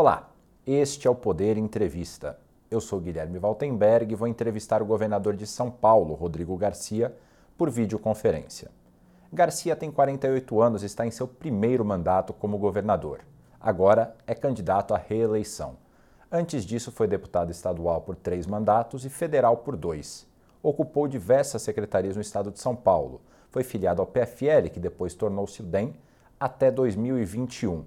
Olá, este é o Poder Entrevista. Eu sou Guilherme Valtenberg e vou entrevistar o governador de São Paulo, Rodrigo Garcia, por videoconferência. Garcia tem 48 anos e está em seu primeiro mandato como governador. Agora é candidato à reeleição. Antes disso, foi deputado estadual por três mandatos e federal por dois. Ocupou diversas secretarias no estado de São Paulo. Foi filiado ao PFL, que depois tornou-se o DEM, até 2021.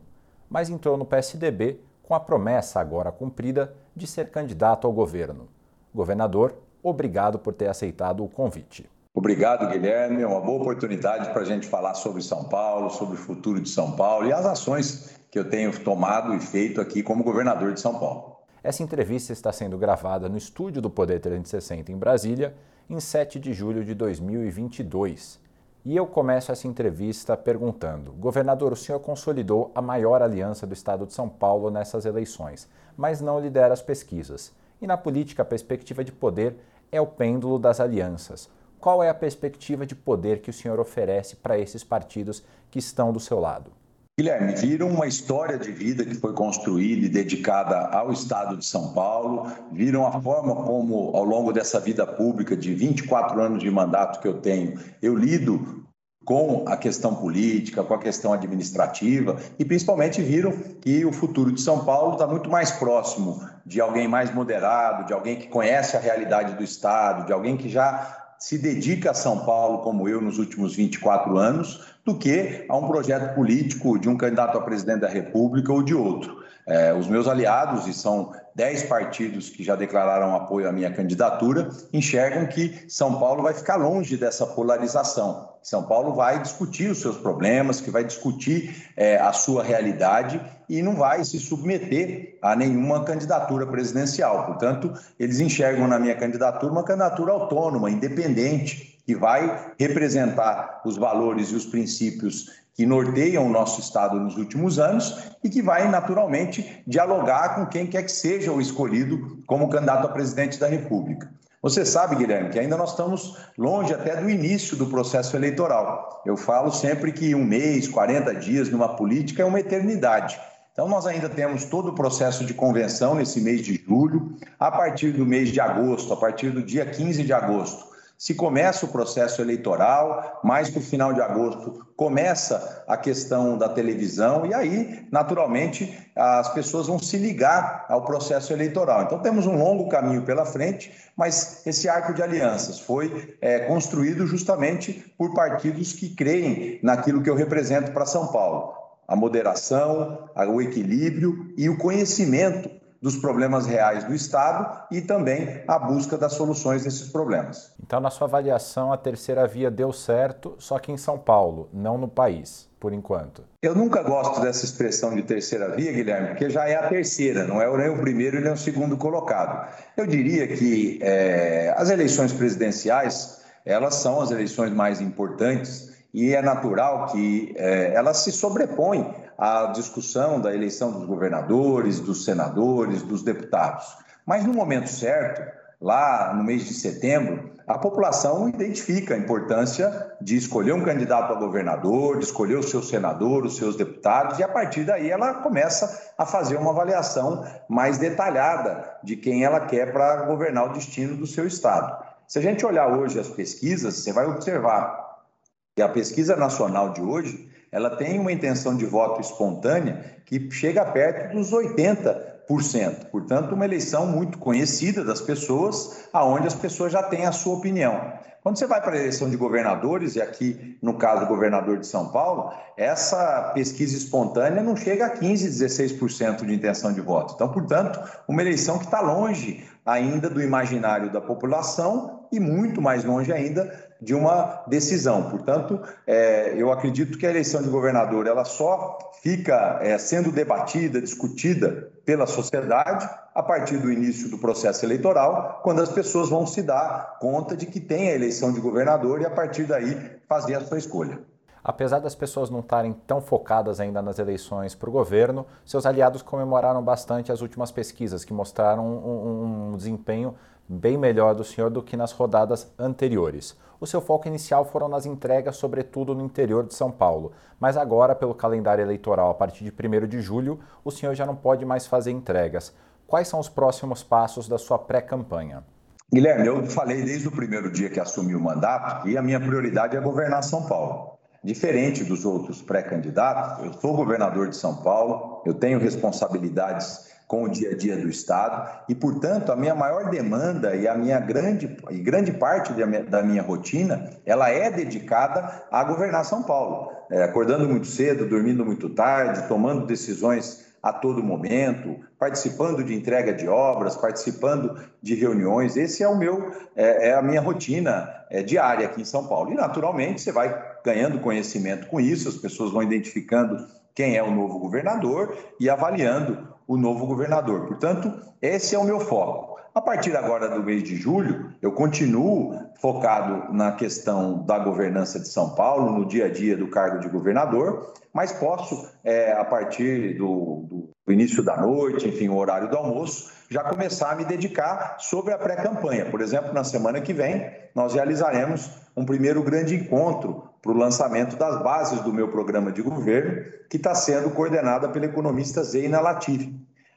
Mas entrou no PSDB com a promessa agora cumprida de ser candidato ao governo. Governador, obrigado por ter aceitado o convite. Obrigado, Guilherme. É uma boa oportunidade para a gente falar sobre São Paulo, sobre o futuro de São Paulo e as ações que eu tenho tomado e feito aqui como governador de São Paulo. Essa entrevista está sendo gravada no estúdio do Poder 360 em Brasília, em 7 de julho de 2022. E eu começo essa entrevista perguntando: Governador, o senhor consolidou a maior aliança do estado de São Paulo nessas eleições, mas não lidera as pesquisas. E na política, a perspectiva de poder é o pêndulo das alianças. Qual é a perspectiva de poder que o senhor oferece para esses partidos que estão do seu lado? Guilherme, viram uma história de vida que foi construída e dedicada ao Estado de São Paulo, viram a forma como, ao longo dessa vida pública de 24 anos de mandato que eu tenho, eu lido com a questão política, com a questão administrativa e principalmente viram que o futuro de São Paulo está muito mais próximo de alguém mais moderado, de alguém que conhece a realidade do Estado, de alguém que já se dedica a São Paulo como eu nos últimos 24 anos, do que a um projeto político de um candidato a presidente da República ou de outro. É, os meus aliados, e são dez partidos que já declararam apoio à minha candidatura, enxergam que São Paulo vai ficar longe dessa polarização. São Paulo vai discutir os seus problemas, que vai discutir é, a sua realidade e não vai se submeter a nenhuma candidatura presidencial. Portanto, eles enxergam na minha candidatura uma candidatura autônoma, independente, que vai representar os valores e os princípios que norteiam o nosso Estado nos últimos anos e que vai, naturalmente, dialogar com quem quer que seja o escolhido como candidato a presidente da República. Você sabe, Guilherme, que ainda nós estamos longe até do início do processo eleitoral. Eu falo sempre que um mês, 40 dias numa política é uma eternidade. Então, nós ainda temos todo o processo de convenção nesse mês de julho. A partir do mês de agosto, a partir do dia 15 de agosto, se começa o processo eleitoral, mais para o final de agosto começa a questão da televisão, e aí, naturalmente, as pessoas vão se ligar ao processo eleitoral. Então, temos um longo caminho pela frente, mas esse arco de alianças foi é, construído justamente por partidos que creem naquilo que eu represento para São Paulo. A moderação, o equilíbrio e o conhecimento dos problemas reais do Estado e também a busca das soluções desses problemas. Então, na sua avaliação, a terceira via deu certo, só que em São Paulo, não no país, por enquanto. Eu nunca gosto dessa expressão de terceira via, Guilherme, porque já é a terceira, não é nem o primeiro nem o segundo colocado. Eu diria que é, as eleições presidenciais, elas são as eleições mais importantes e é natural que é, elas se sobrepõem à discussão da eleição dos governadores, dos senadores, dos deputados. Mas no momento certo, lá no mês de setembro, a população identifica a importância de escolher um candidato a governador, de escolher o seu senador, os seus deputados, e a partir daí ela começa a fazer uma avaliação mais detalhada de quem ela quer para governar o destino do seu estado. Se a gente olhar hoje as pesquisas, você vai observar que a pesquisa nacional de hoje ela tem uma intenção de voto espontânea que chega perto dos 80%. Portanto, uma eleição muito conhecida das pessoas, aonde as pessoas já têm a sua opinião. Quando você vai para a eleição de governadores, e aqui no caso governador de São Paulo, essa pesquisa espontânea não chega a 15, 16% de intenção de voto. Então, portanto, uma eleição que está longe ainda do imaginário da população e muito mais longe ainda de uma decisão. Portanto, é, eu acredito que a eleição de governador ela só fica é, sendo debatida, discutida pela sociedade a partir do início do processo eleitoral, quando as pessoas vão se dar conta de que tem a eleição de governador e a partir daí fazer a sua escolha. Apesar das pessoas não estarem tão focadas ainda nas eleições para o governo, seus aliados comemoraram bastante as últimas pesquisas, que mostraram um, um, um desempenho bem melhor do senhor do que nas rodadas anteriores. O seu foco inicial foram nas entregas, sobretudo no interior de São Paulo. Mas agora, pelo calendário eleitoral, a partir de 1 de julho, o senhor já não pode mais fazer entregas. Quais são os próximos passos da sua pré-campanha? Guilherme, eu falei desde o primeiro dia que assumi o mandato que a minha prioridade é governar São Paulo. Diferente dos outros pré-candidatos, eu sou governador de São Paulo, eu tenho responsabilidades com o dia a dia do Estado e, portanto, a minha maior demanda e a minha grande, e grande parte da minha rotina, ela é dedicada a governar São Paulo. É, acordando muito cedo, dormindo muito tarde, tomando decisões a todo momento, participando de entrega de obras, participando de reuniões. Esse é o meu, é, é a minha rotina é, diária aqui em São Paulo. E naturalmente você vai ganhando conhecimento com isso, as pessoas vão identificando quem é o novo governador e avaliando o novo governador. Portanto, esse é o meu foco. A partir agora do mês de julho, eu continuo focado na questão da governança de São Paulo, no dia a dia do cargo de governador, mas posso, é, a partir do, do início da noite, enfim, o horário do almoço, já começar a me dedicar sobre a pré-campanha. Por exemplo, na semana que vem, nós realizaremos um primeiro grande encontro para o lançamento das bases do meu programa de governo, que está sendo coordenada pela economista Zeina Latifi.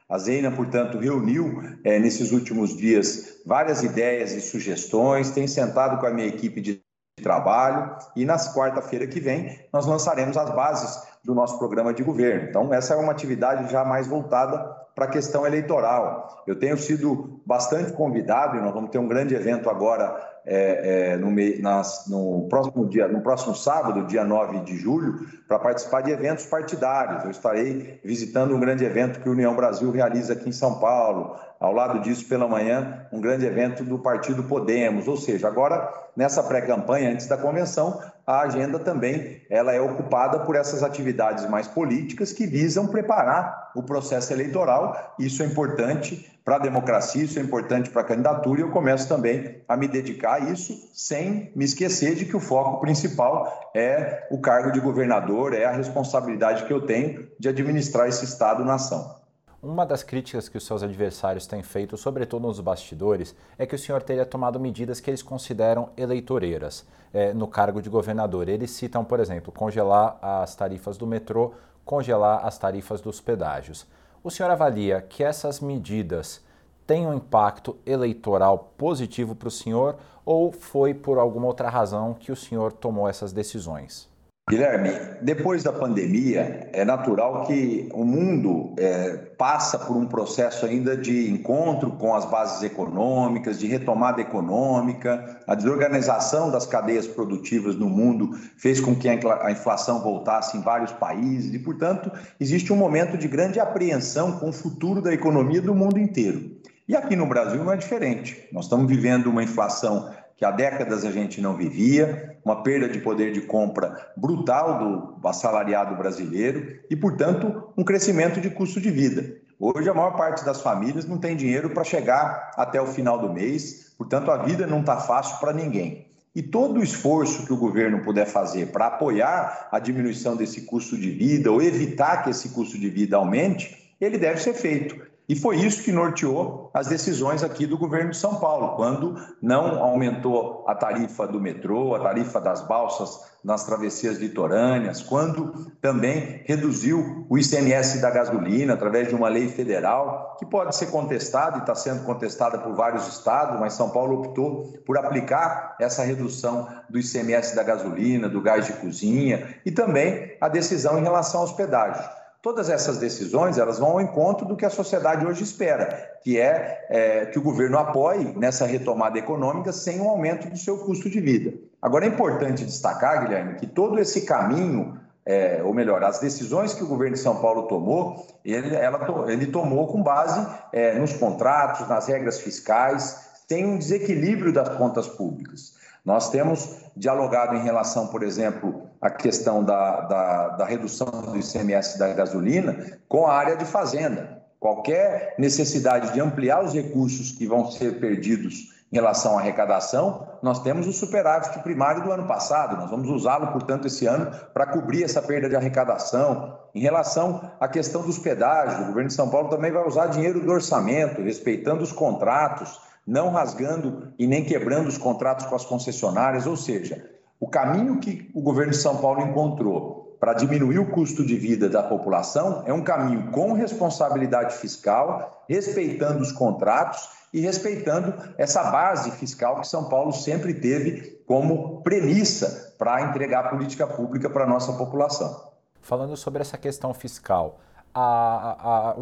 A Zeina, portanto, reuniu é, nesses últimos dias várias ideias e sugestões, tem sentado com a minha equipe de trabalho e na quarta-feira que vem nós lançaremos as bases do nosso programa de governo. Então, essa é uma atividade já mais voltada para a questão eleitoral. Eu tenho sido bastante convidado e nós vamos ter um grande evento agora é, é, no, nas, no, próximo dia, no próximo sábado, dia 9 de julho, para participar de eventos partidários. Eu estarei visitando um grande evento que o União Brasil realiza aqui em São Paulo. Ao lado disso, pela manhã, um grande evento do Partido Podemos. Ou seja, agora, nessa pré-campanha, antes da convenção, a agenda também ela é ocupada por essas atividades mais políticas que visam preparar o processo eleitoral. Isso é importante para a democracia, isso é importante para a candidatura e eu começo também a me dedicar a isso sem me esquecer de que o foco principal é o cargo de governador, é a responsabilidade que eu tenho de administrar esse Estado-nação. Uma das críticas que os seus adversários têm feito, sobretudo nos bastidores, é que o senhor teria tomado medidas que eles consideram eleitoreiras é, no cargo de governador. Eles citam, por exemplo, congelar as tarifas do metrô, congelar as tarifas dos pedágios. O senhor avalia que essas medidas têm um impacto eleitoral positivo para o senhor ou foi por alguma outra razão que o senhor tomou essas decisões? Guilherme, depois da pandemia, é natural que o mundo é, passa por um processo ainda de encontro com as bases econômicas, de retomada econômica. A desorganização das cadeias produtivas no mundo fez com que a inflação voltasse em vários países e, portanto, existe um momento de grande apreensão com o futuro da economia do mundo inteiro. E aqui no Brasil não é diferente. Nós estamos vivendo uma inflação que há décadas a gente não vivia, uma perda de poder de compra brutal do assalariado brasileiro e, portanto, um crescimento de custo de vida. Hoje, a maior parte das famílias não tem dinheiro para chegar até o final do mês, portanto, a vida não está fácil para ninguém. E todo o esforço que o governo puder fazer para apoiar a diminuição desse custo de vida ou evitar que esse custo de vida aumente, ele deve ser feito. E foi isso que norteou as decisões aqui do governo de São Paulo, quando não aumentou a tarifa do metrô, a tarifa das balsas nas travessias litorâneas, quando também reduziu o ICMS da gasolina através de uma lei federal, que pode ser contestada e está sendo contestada por vários estados, mas São Paulo optou por aplicar essa redução do ICMS da gasolina, do gás de cozinha e também a decisão em relação aos pedágios. Todas essas decisões elas vão ao encontro do que a sociedade hoje espera, que é, é, que o governo apoie nessa retomada econômica sem um aumento do seu custo de vida. Agora é importante destacar, Guilherme, que todo esse caminho, é, ou melhor, as decisões que o governo de São Paulo tomou, ele, ela, ele tomou com base é, nos contratos, nas regras fiscais, tem um desequilíbrio das contas públicas. Nós temos dialogado em relação, por exemplo, à questão da, da, da, redução do ICMS da gasolina com a área de fazenda. Qualquer necessidade de ampliar os recursos que vão ser perdidos em relação à arrecadação, nós temos o superávit primário do ano passado, nós vamos usá-lo, portanto, esse ano para cobrir essa perda de arrecadação. Em relação à questão dos pedágios, o governo de São Paulo também vai usar dinheiro do orçamento, respeitando os contratos não rasgando e nem quebrando os contratos com as concessionárias, ou seja, o caminho que o governo de São Paulo encontrou para diminuir o custo de vida da população é um caminho com responsabilidade fiscal, respeitando os contratos e respeitando essa base fiscal que São Paulo sempre teve como premissa para entregar política pública para a nossa população. Falando sobre essa questão fiscal, a, a,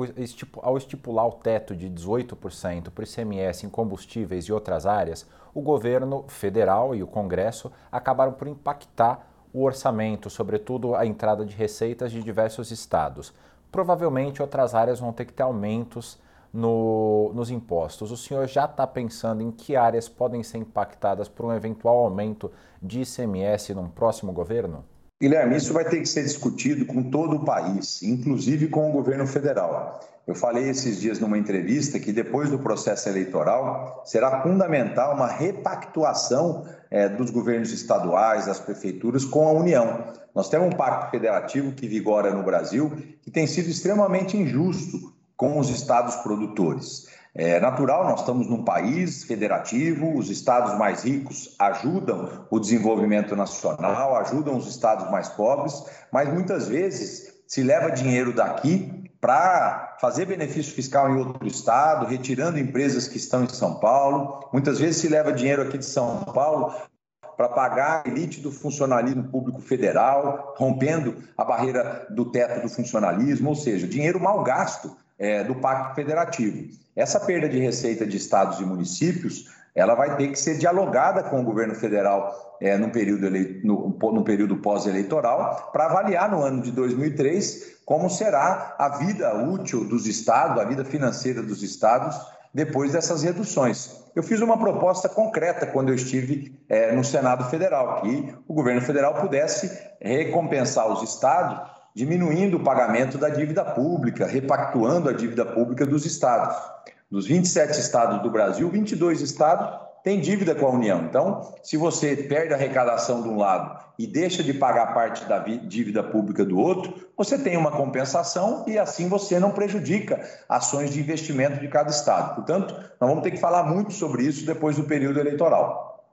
ao estipular o teto de 18% para o ICMS em combustíveis e outras áreas, o governo federal e o Congresso acabaram por impactar o orçamento, sobretudo a entrada de receitas de diversos estados. Provavelmente outras áreas vão ter que ter aumentos no, nos impostos. O senhor já está pensando em que áreas podem ser impactadas por um eventual aumento de ICMS num próximo governo? Guilherme, isso vai ter que ser discutido com todo o país, inclusive com o governo federal. Eu falei esses dias numa entrevista que depois do processo eleitoral será fundamental uma repactuação é, dos governos estaduais, das prefeituras com a União. Nós temos um pacto federativo que vigora no Brasil que tem sido extremamente injusto com os estados produtores. É natural, nós estamos num país federativo, os estados mais ricos ajudam o desenvolvimento nacional, ajudam os estados mais pobres, mas muitas vezes se leva dinheiro daqui para fazer benefício fiscal em outro estado, retirando empresas que estão em São Paulo. Muitas vezes se leva dinheiro aqui de São Paulo para pagar a elite do funcionalismo público federal, rompendo a barreira do teto do funcionalismo, ou seja, dinheiro mal gasto é, do Pacto Federativo. Essa perda de receita de estados e municípios, ela vai ter que ser dialogada com o governo federal é, no período, ele... no, no período pós-eleitoral, para avaliar no ano de 2003 como será a vida útil dos estados, a vida financeira dos estados depois dessas reduções. Eu fiz uma proposta concreta quando eu estive é, no Senado Federal, que o governo federal pudesse recompensar os estados diminuindo o pagamento da dívida pública, repactuando a dívida pública dos estados. Dos 27 estados do Brasil, 22 estados têm dívida com a União. Então, se você perde a arrecadação de um lado e deixa de pagar parte da dívida pública do outro, você tem uma compensação e assim você não prejudica ações de investimento de cada estado. Portanto, nós vamos ter que falar muito sobre isso depois do período eleitoral.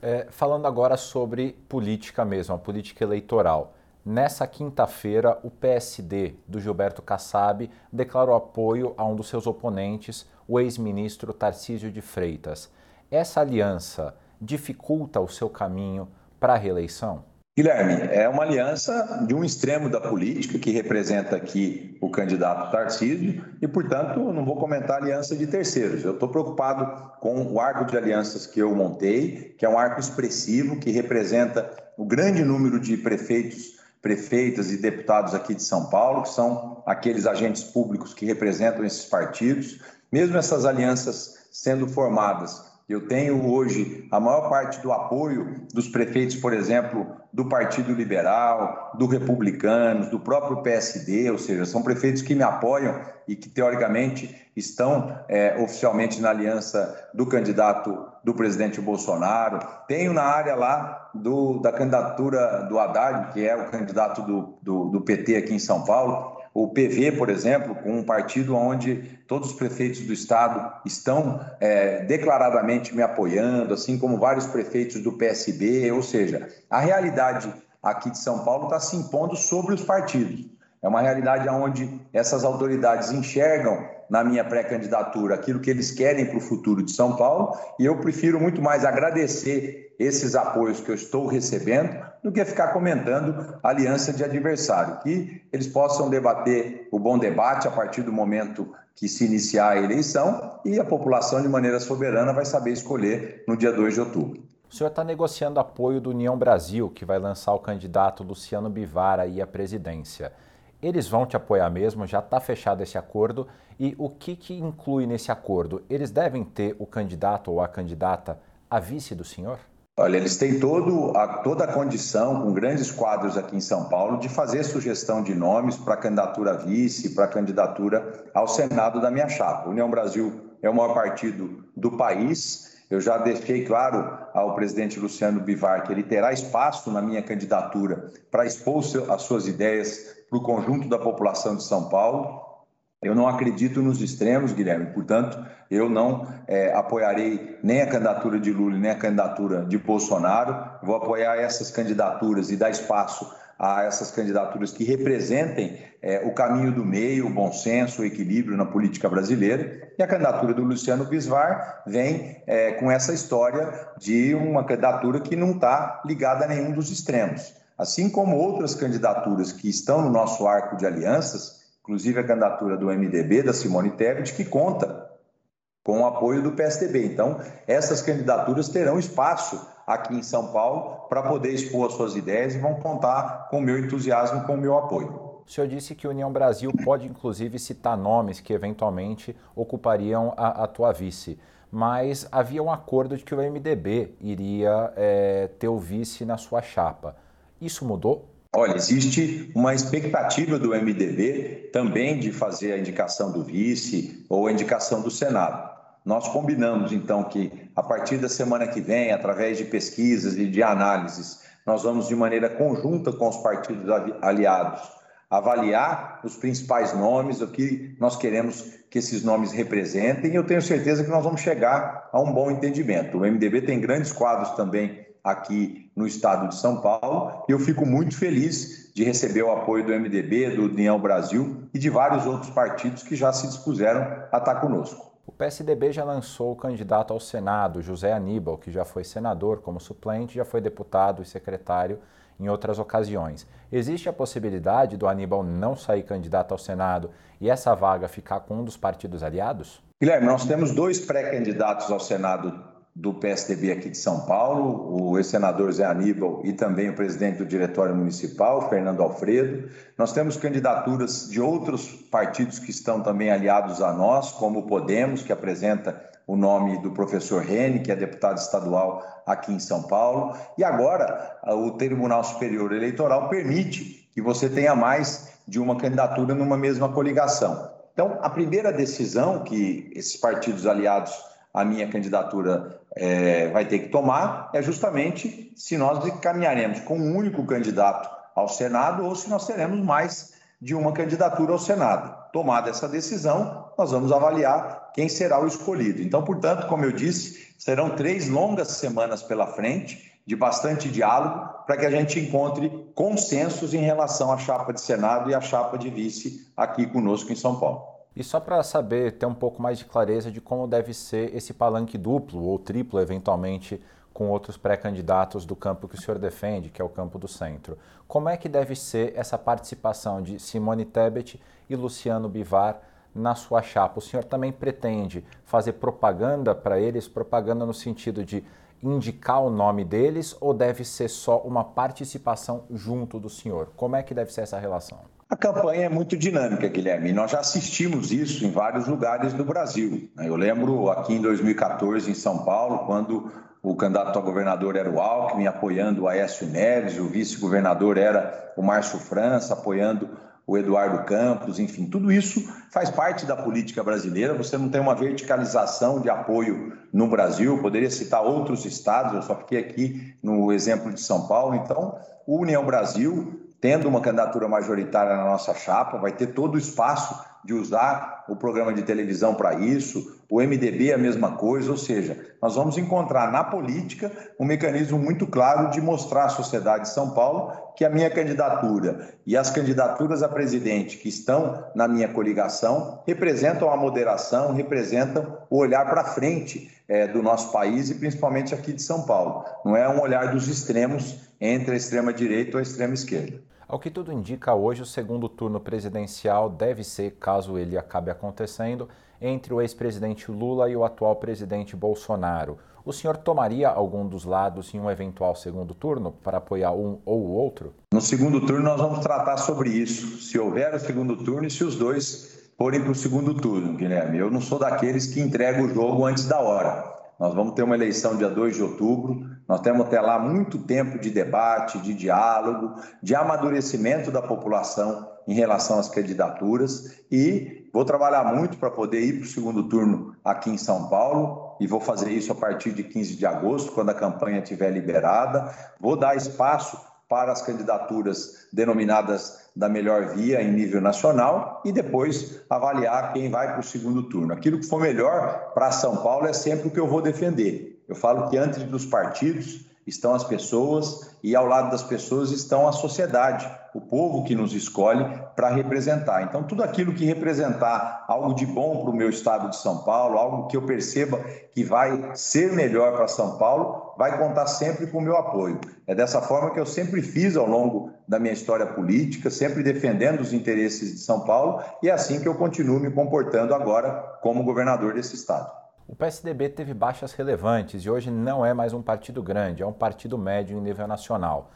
É, falando agora sobre política mesmo, a política eleitoral. Nessa quinta-feira, o PSD do Gilberto Kassab declarou apoio a um dos seus oponentes, o ex-ministro Tarcísio de Freitas. Essa aliança dificulta o seu caminho para a reeleição? Guilherme, é uma aliança de um extremo da política que representa aqui o candidato Tarcísio e, portanto, não vou comentar aliança de terceiros. Eu estou preocupado com o arco de alianças que eu montei, que é um arco expressivo que representa o grande número de prefeitos prefeitas e deputados aqui de São Paulo, que são aqueles agentes públicos que representam esses partidos, mesmo essas alianças sendo formadas. Eu tenho hoje a maior parte do apoio dos prefeitos, por exemplo, do Partido Liberal, do Republicanos, do próprio PSD, ou seja, são prefeitos que me apoiam e que, teoricamente, estão é, oficialmente na aliança do candidato do presidente Bolsonaro. Tenho na área lá do, da candidatura do Haddad, que é o candidato do, do, do PT aqui em São Paulo, o PV, por exemplo, com um partido onde todos os prefeitos do estado estão é, declaradamente me apoiando, assim como vários prefeitos do PSB, ou seja, a realidade aqui de São Paulo está se impondo sobre os partidos. É uma realidade onde essas autoridades enxergam na minha pré-candidatura aquilo que eles querem para o futuro de São Paulo, e eu prefiro muito mais agradecer esses apoios que eu estou recebendo do que ficar comentando aliança de adversário. Que eles possam debater o bom debate a partir do momento que se iniciar a eleição e a população, de maneira soberana, vai saber escolher no dia 2 de outubro. O senhor está negociando apoio do União Brasil, que vai lançar o candidato Luciano Bivar aí à presidência eles vão te apoiar mesmo, já está fechado esse acordo. E o que, que inclui nesse acordo? Eles devem ter o candidato ou a candidata a vice do senhor? Olha, eles têm todo a, toda a condição, com grandes quadros aqui em São Paulo, de fazer sugestão de nomes para candidatura a vice, para candidatura ao Senado da minha chapa. União Brasil é o maior partido do país. Eu já deixei claro ao presidente Luciano Bivar que ele terá espaço na minha candidatura para expor as suas ideias para o conjunto da população de São Paulo. Eu não acredito nos extremos, Guilherme, portanto, eu não é, apoiarei nem a candidatura de Lula, nem a candidatura de Bolsonaro. Vou apoiar essas candidaturas e dar espaço a essas candidaturas que representem é, o caminho do meio, o bom senso, o equilíbrio na política brasileira. E a candidatura do Luciano Bisvar vem é, com essa história de uma candidatura que não está ligada a nenhum dos extremos. Assim como outras candidaturas que estão no nosso arco de alianças, inclusive a candidatura do MDB, da Simone Tebet, que conta com o apoio do PSDB. Então, essas candidaturas terão espaço aqui em São Paulo para poder expor as suas ideias e vão contar com o meu entusiasmo e com o meu apoio. O senhor disse que a União Brasil pode, inclusive, citar nomes que eventualmente ocupariam a, a tua vice. Mas havia um acordo de que o MDB iria é, ter o vice na sua chapa. Isso mudou? Olha, existe uma expectativa do MDB também de fazer a indicação do vice ou a indicação do Senado. Nós combinamos, então, que a partir da semana que vem, através de pesquisas e de análises, nós vamos, de maneira conjunta com os partidos aliados, avaliar os principais nomes, o que nós queremos que esses nomes representem, e eu tenho certeza que nós vamos chegar a um bom entendimento. O MDB tem grandes quadros também aqui no estado de São Paulo. E eu fico muito feliz de receber o apoio do MDB, do União Brasil e de vários outros partidos que já se dispuseram a estar conosco. O PSDB já lançou o candidato ao Senado, José Aníbal, que já foi senador como suplente, já foi deputado e secretário em outras ocasiões. Existe a possibilidade do Aníbal não sair candidato ao Senado e essa vaga ficar com um dos partidos aliados? Guilherme, nós temos dois pré-candidatos ao Senado do PSDB aqui de São Paulo, o ex-senador Zé Aníbal e também o presidente do Diretório Municipal, Fernando Alfredo. Nós temos candidaturas de outros partidos que estão também aliados a nós, como o Podemos, que apresenta o nome do professor Rene, que é deputado estadual aqui em São Paulo. E agora, o Tribunal Superior Eleitoral permite que você tenha mais de uma candidatura numa mesma coligação. Então, a primeira decisão que esses partidos aliados a minha candidatura é, vai ter que tomar é justamente se nós caminharemos com um único candidato ao Senado ou se nós teremos mais de uma candidatura ao Senado. Tomada essa decisão, nós vamos avaliar quem será o escolhido. Então, portanto, como eu disse, serão três longas semanas pela frente, de bastante diálogo, para que a gente encontre consensos em relação à chapa de Senado e à chapa de vice aqui conosco em São Paulo. E só para saber, ter um pouco mais de clareza de como deve ser esse palanque duplo ou triplo, eventualmente, com outros pré-candidatos do campo que o senhor defende, que é o campo do centro. Como é que deve ser essa participação de Simone Tebet e Luciano Bivar na sua chapa? O senhor também pretende fazer propaganda para eles, propaganda no sentido de indicar o nome deles ou deve ser só uma participação junto do senhor? Como é que deve ser essa relação? A campanha é muito dinâmica, Guilherme. Nós já assistimos isso em vários lugares do Brasil. Eu lembro aqui em 2014, em São Paulo, quando o candidato a governador era o Alckmin, apoiando o Aécio Neves, o vice-governador era o Márcio França, apoiando o Eduardo Campos, enfim, tudo isso faz parte da política brasileira. Você não tem uma verticalização de apoio no Brasil, poderia citar outros estados, eu só fiquei aqui no exemplo de São Paulo. Então, o União Brasil tendo uma candidatura majoritária na nossa chapa, vai ter todo o espaço de usar o programa de televisão para isso, o MDB é a mesma coisa, ou seja, nós vamos encontrar na política um mecanismo muito claro de mostrar à sociedade de São Paulo que a minha candidatura e as candidaturas a presidente que estão na minha coligação representam a moderação, representam o olhar para frente é, do nosso país e principalmente aqui de São Paulo. Não é um olhar dos extremos entre a extrema direita ou a extrema esquerda. Ao que tudo indica, hoje o segundo turno presidencial deve ser, caso ele acabe acontecendo, entre o ex-presidente Lula e o atual presidente Bolsonaro. O senhor tomaria algum dos lados em um eventual segundo turno para apoiar um ou o outro? No segundo turno, nós vamos tratar sobre isso. Se houver o segundo turno e se os dois forem para o segundo turno, Guilherme. Eu não sou daqueles que entregam o jogo antes da hora. Nós vamos ter uma eleição dia 2 de outubro. Nós temos até lá muito tempo de debate, de diálogo, de amadurecimento da população em relação às candidaturas e vou trabalhar muito para poder ir para o segundo turno aqui em São Paulo e vou fazer isso a partir de 15 de agosto, quando a campanha estiver liberada. Vou dar espaço para as candidaturas denominadas da melhor via em nível nacional e depois avaliar quem vai para o segundo turno. Aquilo que for melhor para São Paulo é sempre o que eu vou defender. Eu falo que antes dos partidos estão as pessoas e ao lado das pessoas estão a sociedade, o povo que nos escolhe para representar. Então, tudo aquilo que representar algo de bom para o meu estado de São Paulo, algo que eu perceba que vai ser melhor para São Paulo, vai contar sempre com o meu apoio. É dessa forma que eu sempre fiz ao longo da minha história política, sempre defendendo os interesses de São Paulo, e é assim que eu continuo me comportando agora como governador desse estado. O PSDB teve baixas relevantes e hoje não é mais um partido grande, é um partido médio em nível nacional.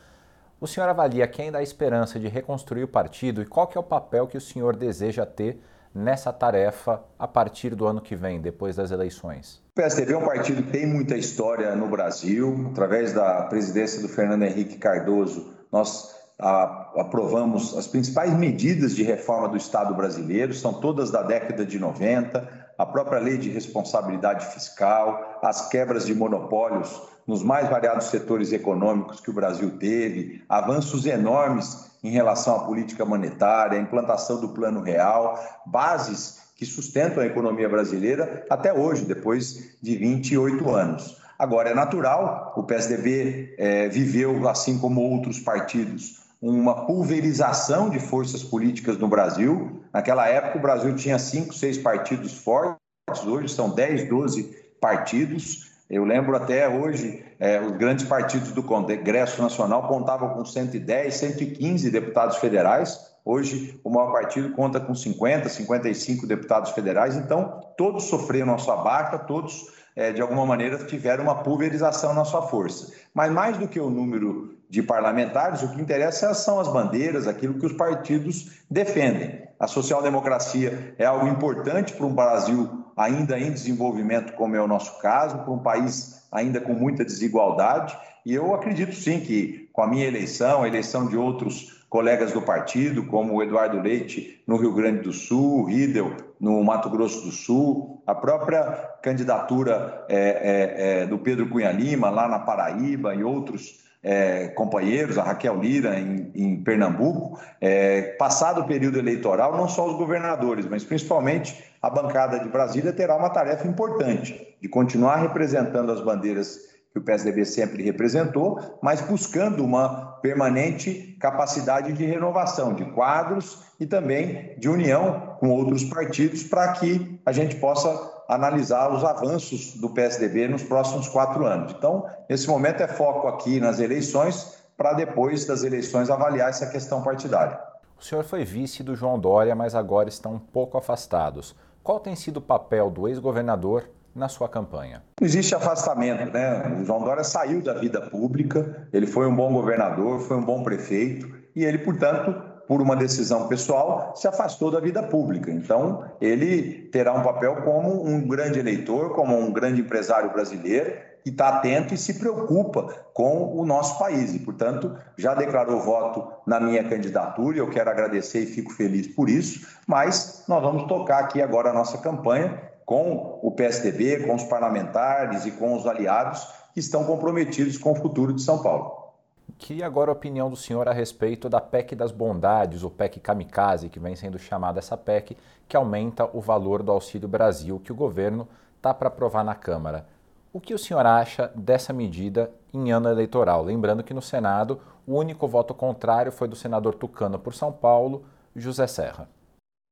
O senhor avalia quem dá esperança de reconstruir o partido e qual é o papel que o senhor deseja ter nessa tarefa a partir do ano que vem, depois das eleições? O PSDB é um partido que tem muita história no Brasil. Através da presidência do Fernando Henrique Cardoso, nós aprovamos as principais medidas de reforma do Estado brasileiro, são todas da década de 90 a própria lei de responsabilidade fiscal, as quebras de monopólios nos mais variados setores econômicos que o Brasil teve, avanços enormes em relação à política monetária, a implantação do Plano Real, bases que sustentam a economia brasileira até hoje, depois de 28 anos. Agora, é natural, o PSDB é, viveu, assim como outros partidos, uma pulverização de forças políticas no Brasil. Naquela época, o Brasil tinha cinco, seis partidos fortes, hoje são 10, 12 partidos. Eu lembro até hoje, é, os grandes partidos do Congresso Nacional contavam com 110, 115 deputados federais. Hoje, o maior partido conta com 50, 55 deputados federais. Então, todos sofreram a sua barca, todos, é, de alguma maneira, tiveram uma pulverização na sua força. Mas mais do que o número de parlamentares, o que interessa são as bandeiras, aquilo que os partidos defendem. A social-democracia é algo importante para um Brasil ainda em desenvolvimento, como é o nosso caso, para um país ainda com muita desigualdade. E eu acredito sim que com a minha eleição, a eleição de outros colegas do partido, como o Eduardo Leite no Rio Grande do Sul, o Riedel no Mato Grosso do Sul, a própria candidatura é, é, é, do Pedro Cunha Lima lá na Paraíba e outros é, companheiros, a Raquel Lira em, em Pernambuco, é, passado o período eleitoral, não só os governadores, mas principalmente a bancada de Brasília terá uma tarefa importante de continuar representando as bandeiras que o PSDB sempre representou, mas buscando uma permanente capacidade de renovação de quadros e também de união com outros partidos para que a gente possa analisar os avanços do PSDB nos próximos quatro anos. Então, nesse momento é foco aqui nas eleições, para depois das eleições avaliar essa questão partidária. O senhor foi vice do João Dória, mas agora estão um pouco afastados. Qual tem sido o papel do ex-governador na sua campanha? Não existe afastamento, né? O João Dória saiu da vida pública, ele foi um bom governador, foi um bom prefeito e ele, portanto, por uma decisão pessoal, se afastou da vida pública. Então, ele terá um papel como um grande eleitor, como um grande empresário brasileiro, que está atento e se preocupa com o nosso país. E, portanto, já declarou voto na minha candidatura, eu quero agradecer e fico feliz por isso, mas nós vamos tocar aqui agora a nossa campanha com o PSDB, com os parlamentares e com os aliados que estão comprometidos com o futuro de São Paulo. Queria agora a opinião do senhor a respeito da PEC das bondades, o PEC Kamikaze, que vem sendo chamada essa PEC, que aumenta o valor do Auxílio Brasil, que o governo está para aprovar na Câmara. O que o senhor acha dessa medida em ano eleitoral? Lembrando que no Senado o único voto contrário foi do senador Tucano por São Paulo, José Serra.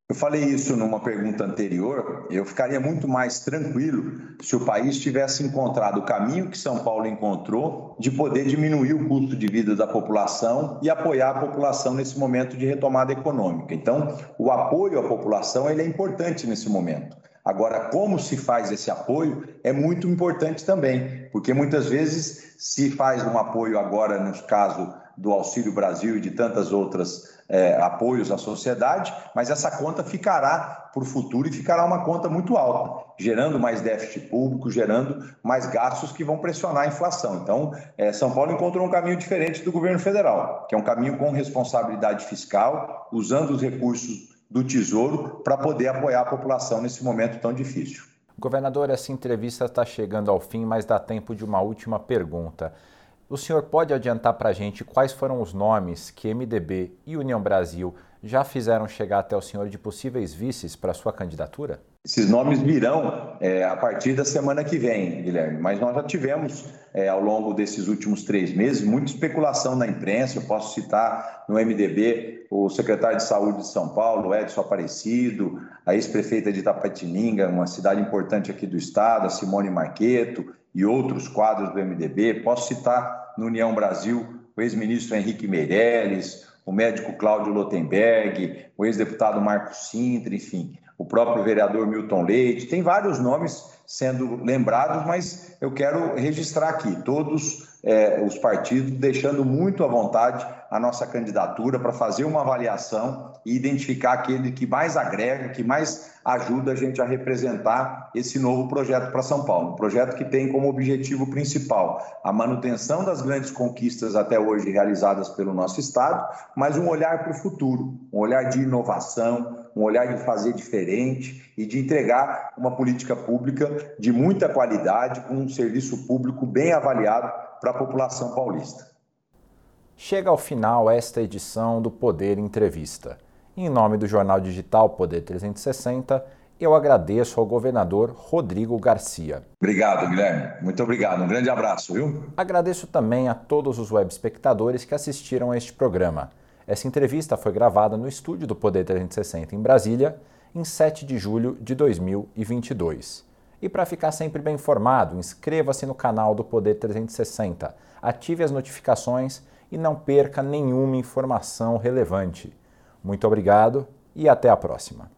Eu falei isso numa pergunta anterior. Eu ficaria muito mais tranquilo se o país tivesse encontrado o caminho que São Paulo encontrou de poder diminuir o custo de vida da população e apoiar a população nesse momento de retomada econômica. Então, o apoio à população ele é importante nesse momento. Agora, como se faz esse apoio é muito importante também, porque muitas vezes se faz um apoio agora, no caso do Auxílio Brasil e de tantas outras é, apoios à sociedade, mas essa conta ficará para o futuro e ficará uma conta muito alta, gerando mais déficit público, gerando mais gastos que vão pressionar a inflação. Então, é, São Paulo encontrou um caminho diferente do governo federal, que é um caminho com responsabilidade fiscal, usando os recursos do Tesouro para poder apoiar a população nesse momento tão difícil. Governador, essa entrevista está chegando ao fim, mas dá tempo de uma última pergunta. O senhor pode adiantar para a gente quais foram os nomes que MDB e União Brasil já fizeram chegar até o senhor de possíveis vices para sua candidatura? Esses nomes virão é, a partir da semana que vem, Guilherme, mas nós já tivemos é, ao longo desses últimos três meses muita especulação na imprensa. Eu posso citar no MDB o secretário de Saúde de São Paulo, Edson Aparecido, a ex-prefeita de Tapetininga, uma cidade importante aqui do estado, a Simone Marqueto e outros quadros do MDB. Posso citar no União Brasil o ex-ministro Henrique Meirelles, o médico Cláudio Lotenberg, o ex-deputado Marcos Sintra, enfim o próprio vereador Milton Leite, tem vários nomes sendo lembrados, mas eu quero registrar aqui todos é, os partidos deixando muito à vontade a nossa candidatura para fazer uma avaliação e identificar aquele que mais agrega, que mais ajuda a gente a representar esse novo projeto para São Paulo. Um projeto que tem como objetivo principal a manutenção das grandes conquistas até hoje realizadas pelo nosso Estado, mas um olhar para o futuro, um olhar de inovação, um olhar de fazer diferente e de entregar uma política pública de muita qualidade, com um serviço público bem avaliado para a população paulista. Chega ao final esta edição do Poder Entrevista. Em nome do jornal digital Poder 360, eu agradeço ao governador Rodrigo Garcia. Obrigado, Guilherme. Muito obrigado. Um grande abraço, viu? Agradeço também a todos os web espectadores que assistiram a este programa. Essa entrevista foi gravada no estúdio do Poder 360 em Brasília, em 7 de julho de 2022. E para ficar sempre bem informado, inscreva-se no canal do Poder 360, ative as notificações e não perca nenhuma informação relevante. Muito obrigado e até a próxima.